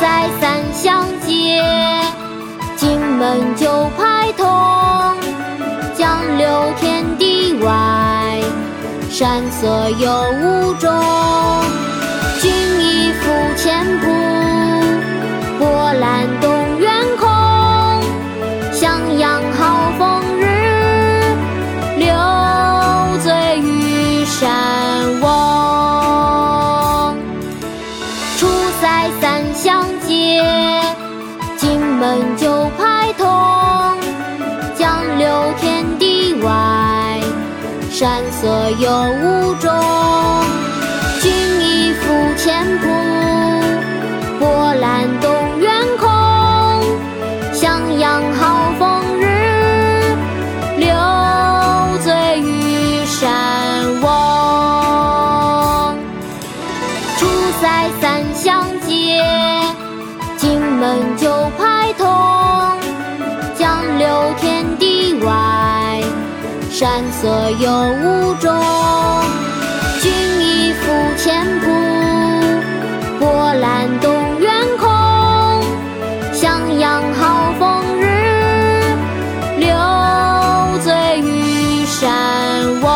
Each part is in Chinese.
在三湘街金门九派通江流天地外山色有无中荆门九派通。江流天地外，山色有雾中。君亦复前步，波澜动远空。襄阳好风日，留醉于山翁。出塞三相接，荆门九派通。江流天地外，山色有雾中。君亦复前步，波澜动远空。襄阳好风日，留醉于山翁。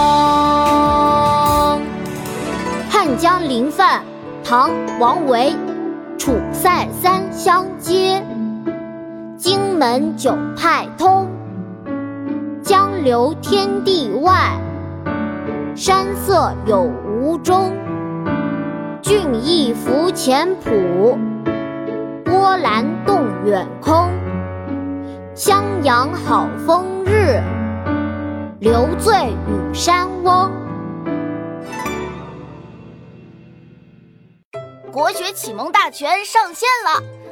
汉江临泛，唐·王维。楚塞三湘接，荆门九派通。江流天地外，山色有无中。俊逸浮前浦，波澜动远空。襄阳好风日，留醉与山翁。国学启蒙大全上线了，